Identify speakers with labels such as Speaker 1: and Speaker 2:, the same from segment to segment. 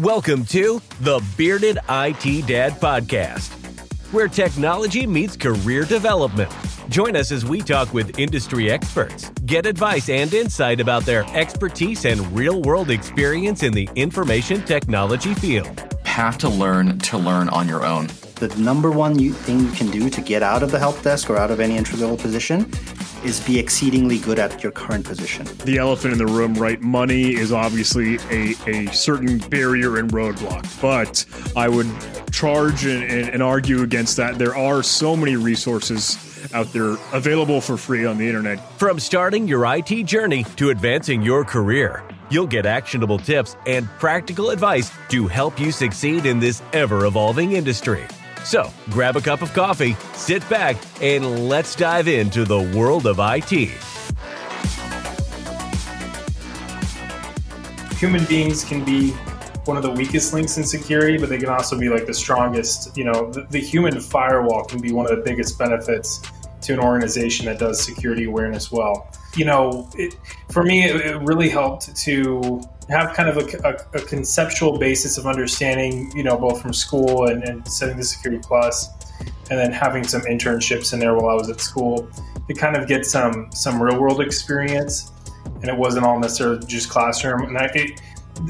Speaker 1: Welcome to the Bearded IT Dad Podcast, where technology meets career development. Join us as we talk with industry experts, get advice and insight about their expertise and real world experience in the information technology field.
Speaker 2: Have to learn to learn on your own.
Speaker 3: The number one you, thing you can do to get out of the help desk or out of any entry level position is be exceedingly good at your current position.
Speaker 4: The elephant in the room, right? Money is obviously a, a certain barrier and roadblock, but I would charge and, and, and argue against that. There are so many resources out there available for free on the internet.
Speaker 1: From starting your IT journey to advancing your career, you'll get actionable tips and practical advice to help you succeed in this ever evolving industry. So grab a cup of coffee, sit back, and let's dive into the world of IT.
Speaker 5: Human beings can be one of the weakest links in security, but they can also be like the strongest. You know, the, the human firewall can be one of the biggest benefits to an organization that does security awareness well. You know, it, for me, it, it really helped to have kind of a, a, a, conceptual basis of understanding, you know, both from school and, and setting the Security Plus, and then having some internships in there while I was at school to kind of get some some real world experience. And it wasn't all necessarily just classroom. And I, it,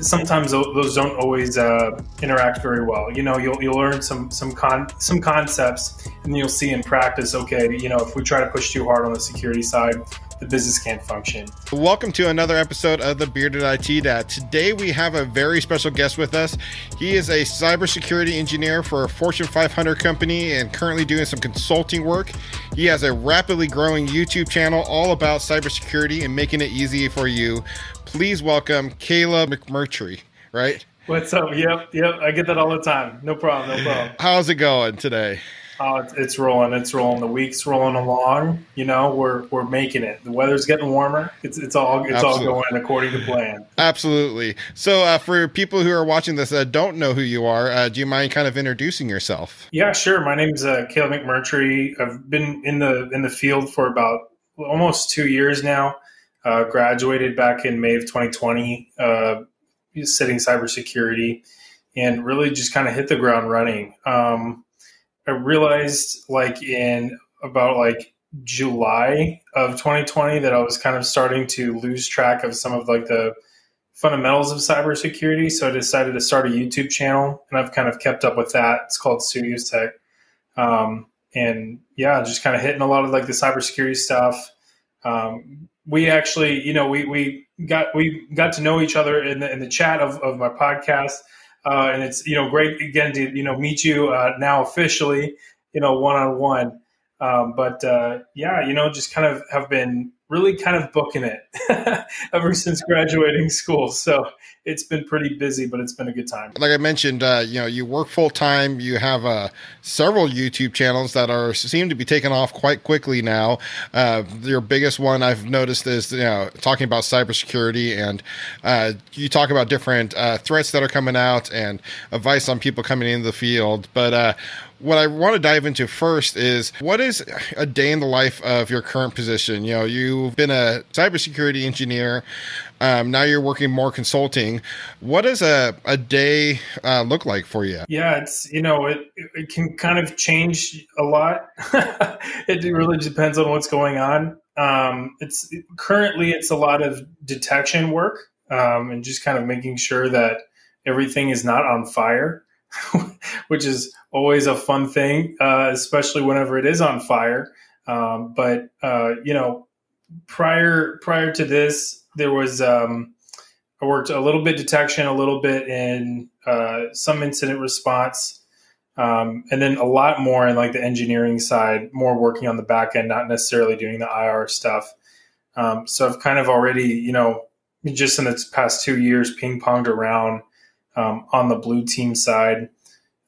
Speaker 5: sometimes those don't always uh, interact very well. You know, you'll, you'll learn some some con some concepts, and you'll see in practice. Okay, you know, if we try to push too hard on the security side, the business can't function.
Speaker 6: Welcome to another episode of the Bearded IT Dad. Today we have a very special guest with us. He is a cybersecurity engineer for a Fortune 500 company and currently doing some consulting work. He has a rapidly growing YouTube channel all about cybersecurity and making it easy for you. Please welcome Caleb McMurtrey, right?
Speaker 5: What's up? Yep, yep. I get that all the time. No problem, no problem.
Speaker 6: How's it going today?
Speaker 5: Oh, it's, it's rolling. It's rolling. The week's rolling along. You know, we're we're making it. The weather's getting warmer. It's it's all it's Absolutely. all going according to plan.
Speaker 6: Absolutely. So, uh, for people who are watching this that don't know who you are, uh, do you mind kind of introducing yourself?
Speaker 5: Yeah, sure. My name's uh, Caleb McMurtrey. I've been in the in the field for about almost two years now. Uh, graduated back in May of 2020, uh, studying cybersecurity, and really just kind of hit the ground running. Um, I realized like in about like July of 2020 that I was kind of starting to lose track of some of like the fundamentals of cybersecurity. So I decided to start a YouTube channel, and I've kind of kept up with that. It's called StudioSec, um, and yeah, just kind of hitting a lot of like the cybersecurity stuff. Um, we actually, you know, we we got we got to know each other in the in the chat of, of my podcast. Uh, and it's you know great again to you know meet you uh, now officially you know one on one. But uh, yeah, you know just kind of have been really kind of booking it ever since graduating school. So it's been pretty busy, but it's been a good time.
Speaker 6: Like I mentioned, uh, you know, you work full time. You have uh, several YouTube channels that are seem to be taking off quite quickly now. Uh, your biggest one I've noticed is you know talking about cybersecurity, and uh, you talk about different uh, threats that are coming out and advice on people coming into the field. But uh, what I want to dive into first is what is a day in the life of your current position? You know, you've been a cybersecurity engineer. Um, now you're working more consulting. What does a, a day uh, look like for you?
Speaker 5: Yeah, it's, you know, it, it can kind of change a lot. it really depends on what's going on. Um, it's currently, it's a lot of detection work um, and just kind of making sure that everything is not on fire. which is always a fun thing, uh, especially whenever it is on fire. Um, but uh, you know, prior prior to this, there was um, I worked a little bit detection, a little bit in uh, some incident response, um, and then a lot more in like the engineering side, more working on the back end, not necessarily doing the IR stuff. Um, so I've kind of already, you know, just in the past two years, ping ponged around um, on the blue team side.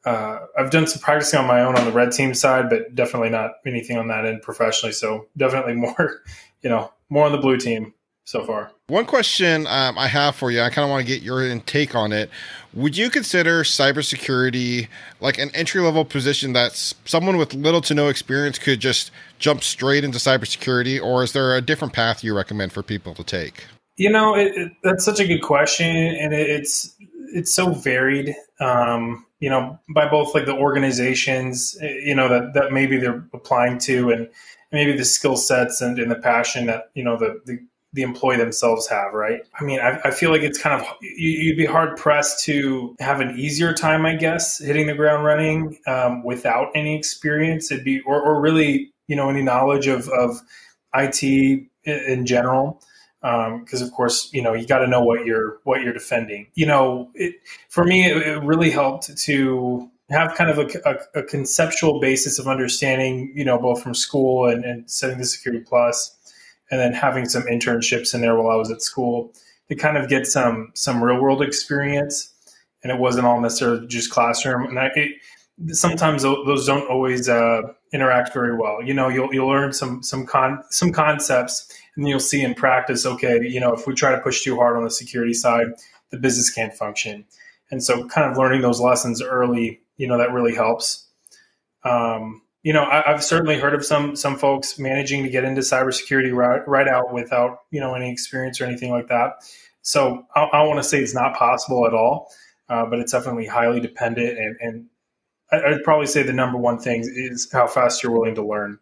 Speaker 5: Uh, I've done some practicing on my own on the red team side, but definitely not anything on that end professionally. So definitely more, you know, more on the blue team so far.
Speaker 6: One question um, I have for you, I kind of want to get your take on it. Would you consider cybersecurity like an entry level position that someone with little to no experience could just jump straight into cybersecurity, or is there a different path you recommend for people to take?
Speaker 5: You know, it, it, that's such a good question, and it, it's it's so varied. Um, you know, by both like the organizations, you know that that maybe they're applying to, and maybe the skill sets and, and the passion that you know the, the the employee themselves have, right? I mean, I, I, feel like it's kind of you'd be hard pressed to have an easier time, I guess, hitting the ground running um, without any experience. It'd be or, or really, you know, any knowledge of of IT in, in general because um, of course you know you got to know what you're what you're defending you know it, for me it, it, really helped to have kind of a, a, a, conceptual basis of understanding you know both from school and, and setting the security plus and then having some internships in there while i was at school to kind of get some some real world experience. And it wasn't all necessarily just classroom. And I, it, sometimes those don't always uh, interact very well. You know you'll, you'll learn some some con some concepts and you'll see in practice, okay, you know, if we try to push too hard on the security side, the business can't function. And so, kind of learning those lessons early, you know, that really helps. Um, you know, I, have certainly heard of some some folks managing to get into cybersecurity right, right out without you know any experience or anything like that. So I, I want to say it's not possible at all, uh, but it's definitely highly dependent. And, and I'd probably say the number one thing is how fast you're willing to learn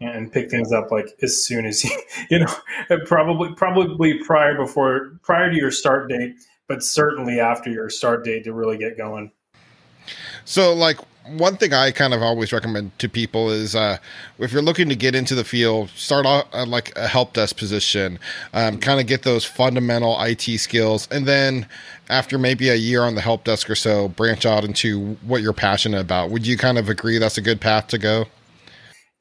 Speaker 5: and pick things up like as soon as you you know probably probably prior before prior to your start date but certainly after your start date to really get going
Speaker 6: so like one thing I kind of always recommend to people is uh, if you're looking to get into the field, start off like a help desk position, um, kind of get those fundamental IT skills, and then after maybe a year on the help desk or so, branch out into what you're passionate about. Would you kind of agree that's a good path to go?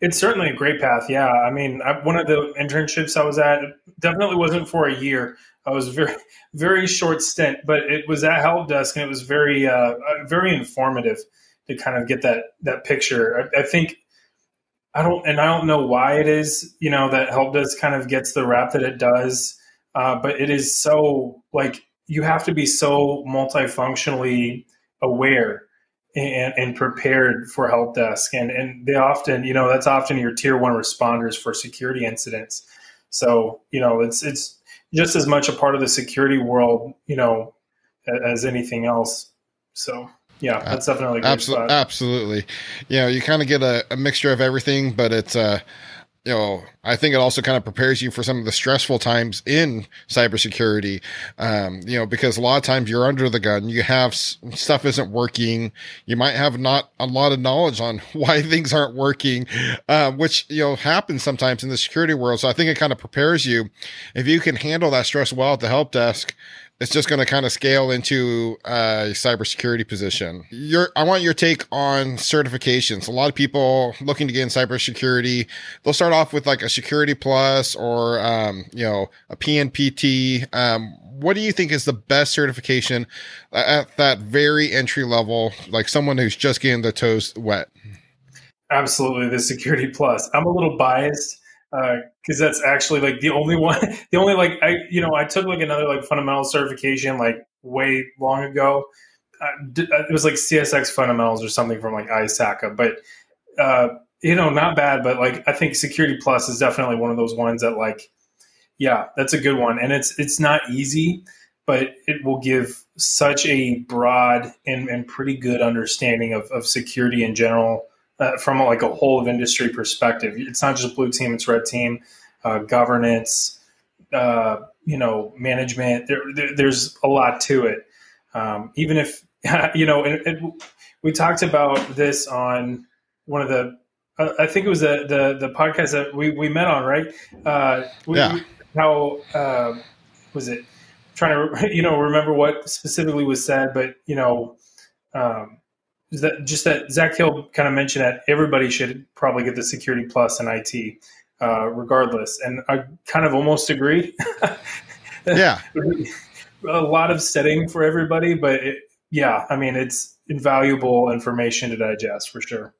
Speaker 5: It's certainly a great path. Yeah. I mean, I, one of the internships I was at definitely wasn't for a year. I was very, very short stint, but it was at help desk and it was very, uh, uh, very informative to kind of get that, that picture. I, I, think, I don't, and I don't know why it is, you know, that help desk kind of gets the rap that it does. Uh, but it is so like, you have to be so multifunctionally aware and, and prepared for help desk. And, and they often, you know, that's often your tier one responders for security incidents. So, you know, it's, it's just as much a part of the security world, you know, as anything else. So, yeah, that's definitely
Speaker 6: absolutely, absolutely. You know, you kind of get a, a, mixture of everything, but it's uh, you know, I think it also kind of prepares you for some of the stressful times in cybersecurity. Um, you know, because a lot of times you're under the gun, you have stuff isn't working. You might have not a lot of knowledge on why things aren't working, uh, which, you know, happens sometimes in the security world. So I think it kind of prepares you. If you can handle that stress well at the help desk, it's just going to kind of scale into a cybersecurity position. Your, I want your take on certifications. A lot of people looking to get in cybersecurity, they'll start off with like a security plus or, um, you know, a PNPT. Um, what do you think is the best certification at that very entry level, like someone who's just getting their toes wet?
Speaker 5: Absolutely, the security plus. I'm a little biased because uh, that's actually like the only one the only like i you know i took like another like fundamental certification like way long ago. Uh, uh it was like csx fundamentals or something from like ISACA but uh you know not bad but like i think security plus is definitely one of those ones that like yeah that's a good one. And it's it's not easy but it will give such a broad and, and pretty good understanding of, of security in general uh, from like a whole of industry perspective. It's not just blue team; it's red team, uh, governance, uh, you know, management. There, there, there's a lot to it. Um, even if you know, it, it, we talked about this on one of the. Uh, I think it was the, the the podcast that we, we met on, right? Uh, we,
Speaker 6: yeah.
Speaker 5: How um, was it? Trying to you know remember what specifically was said, but you know. Um, that just that Zach Hill kind of mentioned that everybody should probably get the security plus in IT, uh, regardless. And I kind of almost agree.
Speaker 6: yeah,
Speaker 5: a lot of setting for everybody, but it, yeah, I mean it's invaluable information to digest for sure.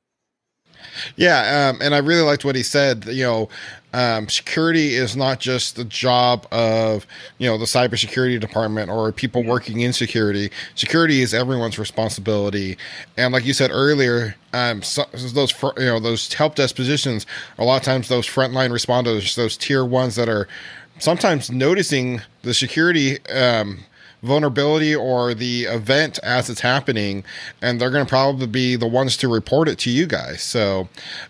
Speaker 6: Yeah, um, and I really liked what he said. You know, um, security is not just the job of you know the cybersecurity department or people working in security. Security is everyone's responsibility, and like you said earlier, um, so, those you know those help desk positions a lot of times those frontline responders, those tier ones that are sometimes noticing the security um, vulnerability or the event as it's happening, and they're going to probably be the ones to report it to you guys. So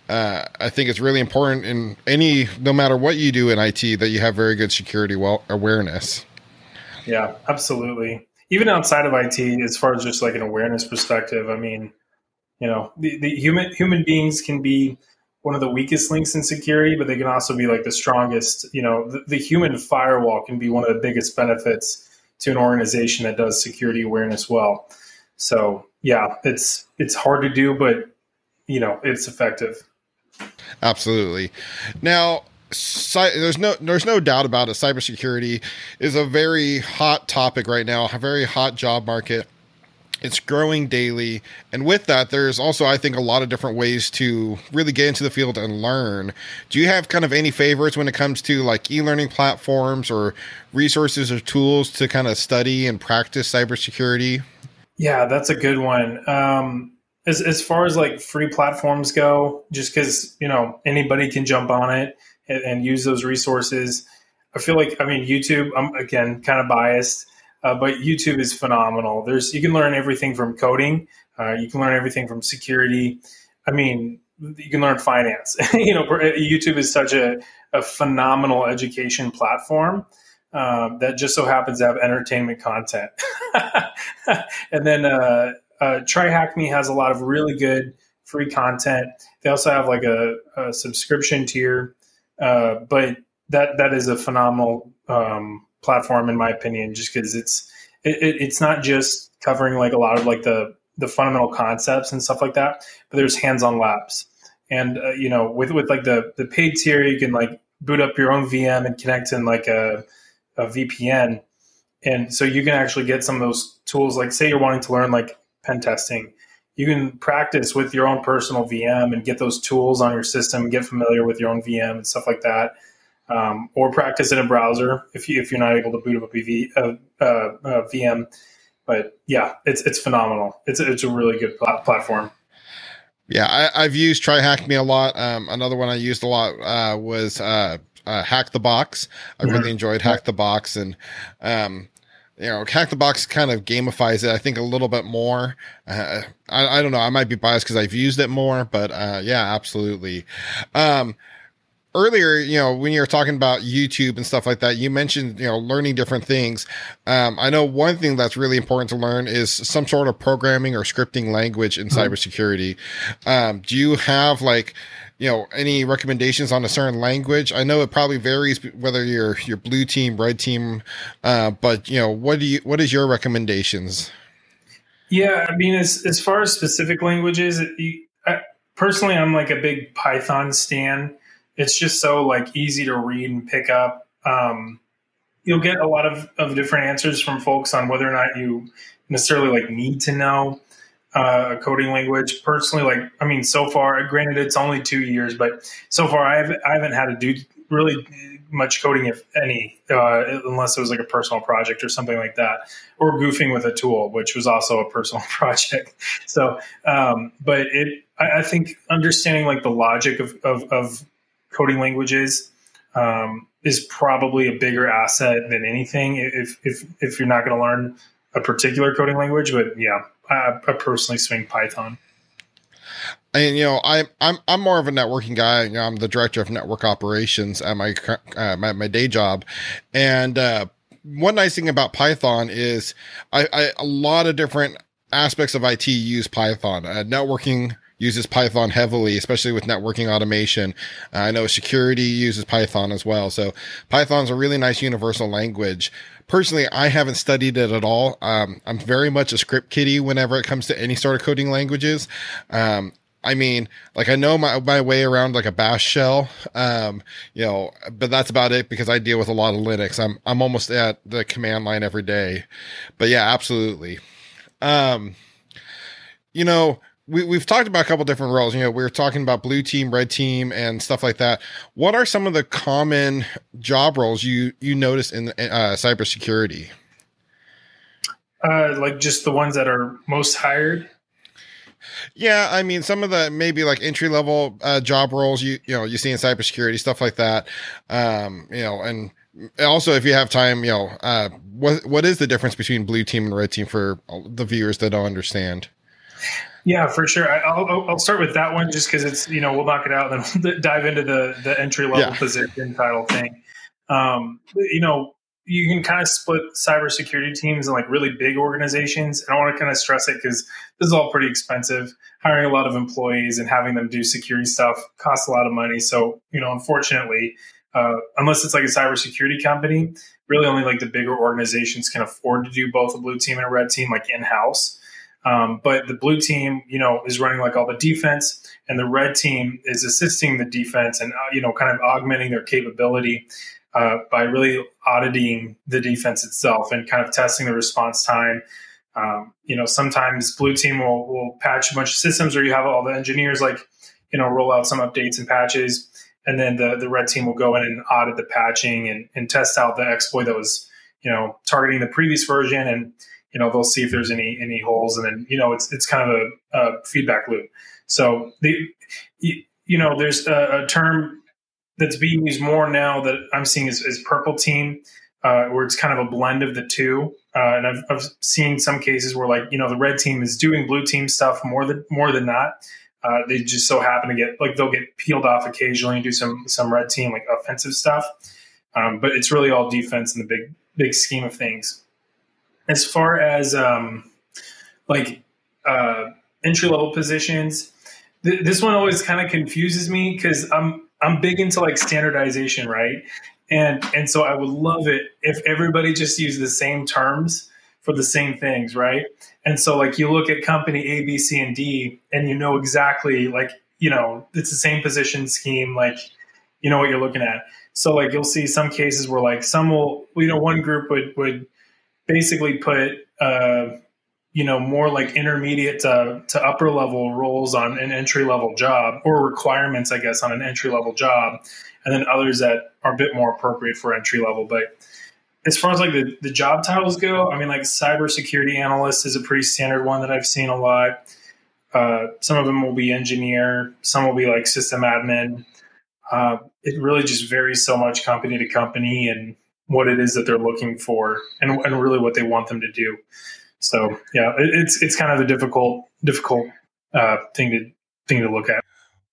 Speaker 6: uh, I think it's really important in any, no matter what you do in IT, that you have very good security well awareness.
Speaker 5: Yeah, absolutely. Even outside of IT, as far as just like an awareness perspective, I mean, you know, the, the human human beings can be one of the weakest links in security, but they can also be like the strongest. You know, the, the, human firewall can be one of the biggest benefits to an organization that does security awareness well. So yeah, it's it's hard to do, but you know, it's effective.
Speaker 6: Absolutely. Now, there's no there's no doubt about it. Cybersecurity is a very hot topic right now, a very hot job market. It's growing daily. And with that, there's also, I think, a lot of different ways to really get into the field and learn. Do you have kind of any favorites when it comes to like e learning platforms or resources or tools to kind of study and practice cybersecurity?
Speaker 5: Yeah, that's a good one. Um, as, as far as like free platforms go, just because, you know, anybody can jump on it and, and use those resources. I feel like, I mean, YouTube, I'm again kind of biased uh, but YouTube is phenomenal. There's you can learn everything from coding, uh, you can learn everything from security. I mean, you can learn finance. you know, YouTube is such a, a phenomenal education platform. Um, that just so happens to have entertainment content. and then uh, uh, TryHackMe has a lot of really good free content. They also have like a, a subscription tier, uh, but that that is a phenomenal um, platform in my opinion, just because it's it, it's not just covering like a lot of like the the fundamental concepts and stuff like that, but there's hands-on labs. And uh, you know, with with like the the paid tier, you can like boot up your own VM and connect in like a, a VPN, and so you can actually get some of those tools. Like, say you're wanting to learn like pen testing, you can practice with your own personal VM and get those tools on your system, get familiar with your own VM and stuff like that um, or practice in a browser if you if you're not able to boot up a, PV, uh, uh, VM. But yeah, it's it's phenomenal. It's it's a really good pl- platform.
Speaker 6: Yeah, I, have used TryHackMe a lot. Um, another one I used a lot uh, was uh, uh, Hack the Box. I mm-hmm. really enjoyed Hack the Box, and um, you know, Hack the Box kind of gamifies it. I think a little bit more. Uh, I, I, don't know. I might be biased because I've used it more, but uh, yeah, absolutely. Um, earlier, you know, when you were talking about YouTube and stuff like that, you mentioned, you know, learning different things. Um, I know one thing that's really important to learn is some sort of programming or scripting language in mm-hmm. cybersecurity. Um, do you have like, you know, any recommendations on a certain language? I know it probably varies whether you're your blue team, red team, uh, but you know, what do you what is your recommendations?
Speaker 5: Yeah, I mean, as as far as specific languages, you, I, personally, I'm like a big Python stan it's just so like easy to read and pick up. Um, you'll get a lot of, of different answers from folks on whether or not you necessarily like need to know uh, a coding language. Personally, like I mean, so far, granted it's only two years, but so far I haven't I haven't had to do really much coding, if any, uh, unless it was like a personal project or something like that, or goofing with a tool, which was also a personal project. So, um, but it, I, I, think understanding like the logic of, of, of coding languages um, is probably a bigger asset than anything if if if you're not going to learn a particular coding language. But yeah, I, I personally swing Python.
Speaker 6: And you know, I'm I'm I'm more of a networking guy. You know, I'm the director of network operations at my uh, my, my day job, and uh, one nice thing about Python is I, I a lot of different aspects of IT use Python. Uh, networking uses Python heavily, especially with networking automation. Uh, I know security uses Python as well. So Python's a really nice universal language. Personally, I haven't studied it at all. Um, I'm very much a script kiddie whenever it comes to any sort of coding languages. Um, I mean, like I know my my way around like a bash shell, um, you know, but that's about it because I deal with a lot of Linux. I'm I'm almost at the command line every day. But yeah, absolutely. Um, you know, we, we've talked about a couple different roles. You know, we were talking about blue team, red team, and stuff like that. What are some of the common job roles you you notice in uh, cybersecurity?
Speaker 5: Uh, like just the ones that are most hired.
Speaker 6: Yeah, I mean, some of the maybe like entry level uh, job roles you you know you see in cybersecurity stuff like that. Um, you know, and also, if you have time, you know, uh, what what is the difference between blue team and red team for the viewers that don't understand?
Speaker 5: Yeah, for sure. I, will I'll start with that one just because it's you know we'll knock it out and then we'll dive into the the entry level yeah. position title thing. Um, you know, you can kind of split cybersecurity teams in like really big organizations. And I want to kind of stress it because this is all pretty expensive. Hiring a lot of employees and having them do security stuff costs a lot of money. So you know, unfortunately, uh, unless it's like a cybersecurity company, really only like the bigger organizations can afford to do both a blue team and a red team, like in house. Um, but the blue team, you know, is running like all the defense, and the red team is assisting the defense and uh, you know, kind of augmenting their capability uh, by really auditing the defense itself and kind of testing the response time. Um, you know, sometimes blue team will will patch a bunch of systems, or you have all the engineers like you know roll out some updates and patches and then the, the red team will go in and audit the patching and, and test out the exploit that was you know targeting the previous version and you know they'll see if there's any any holes and then you know it's it's kind of a, a feedback loop. So the you, know there's a, a, term that's being used more now that i'm seeing is, is purple team uh, where it's kind of a blend of the two. Uh, and I've, I've seen some cases where like you know the red team is doing blue team stuff more than more than not. Uh, they just so happen to get like they'll get peeled off occasionally and do some some red team like offensive stuff, um, but it's really all defense in the big big scheme of things. As far as um, like uh, entry level positions, th- this one always kind of confuses me because I'm I'm big into like standardization, right? And and so I would love it if everybody just used the same terms for the same things, right? And so like you look at company A, B, C, and D, and you know exactly like, you know, it's the same position scheme, like you know what you're looking at. So like you'll see some cases where like some will you know, one group would would basically put uh you know more like intermediate to, to upper level roles on an entry level job or requirements i guess on an entry level job and then others that are a bit more appropriate for entry level but as far as like the, the job titles go, I mean, like cybersecurity analyst is a pretty standard one that I've seen a lot. Uh, some of them will be engineer, some will be like system admin. Uh, it really just varies so much company to company and what it is that they're looking for and, and really what they want them to do. So yeah, it, it's it's kind of a difficult difficult uh, thing to thing to look at.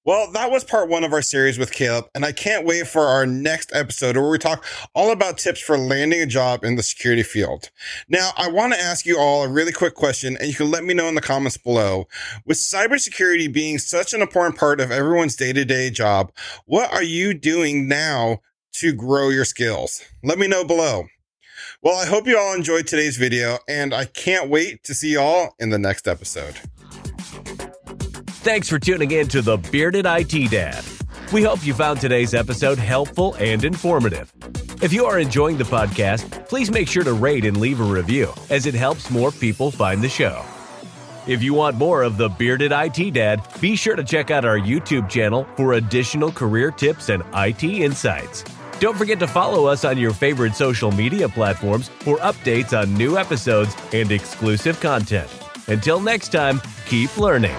Speaker 7: Well, that was part one of our series with Caleb, and I can't wait for our next episode where we talk all about tips for landing a job in the security field. Now, I want to ask you all a really quick question, and you can let me know in the comments below. With cybersecurity being such an important part of everyone's day to day job, what are you doing now to grow your skills? Let me know below. Well, I hope you all enjoyed today's video, and I can't wait to see you all in the next episode.
Speaker 1: Thanks for tuning in to the Bearded IT Dad. We hope you found today's episode helpful and informative. If you are enjoying the podcast, please make sure to rate and leave a review, as it helps more people find the show. If you want more of the Bearded IT Dad, be sure to check out our YouTube channel for additional career tips and IT insights. Don't forget to follow us on your favorite social media platforms for updates on new episodes and exclusive content. Until next time, keep learning.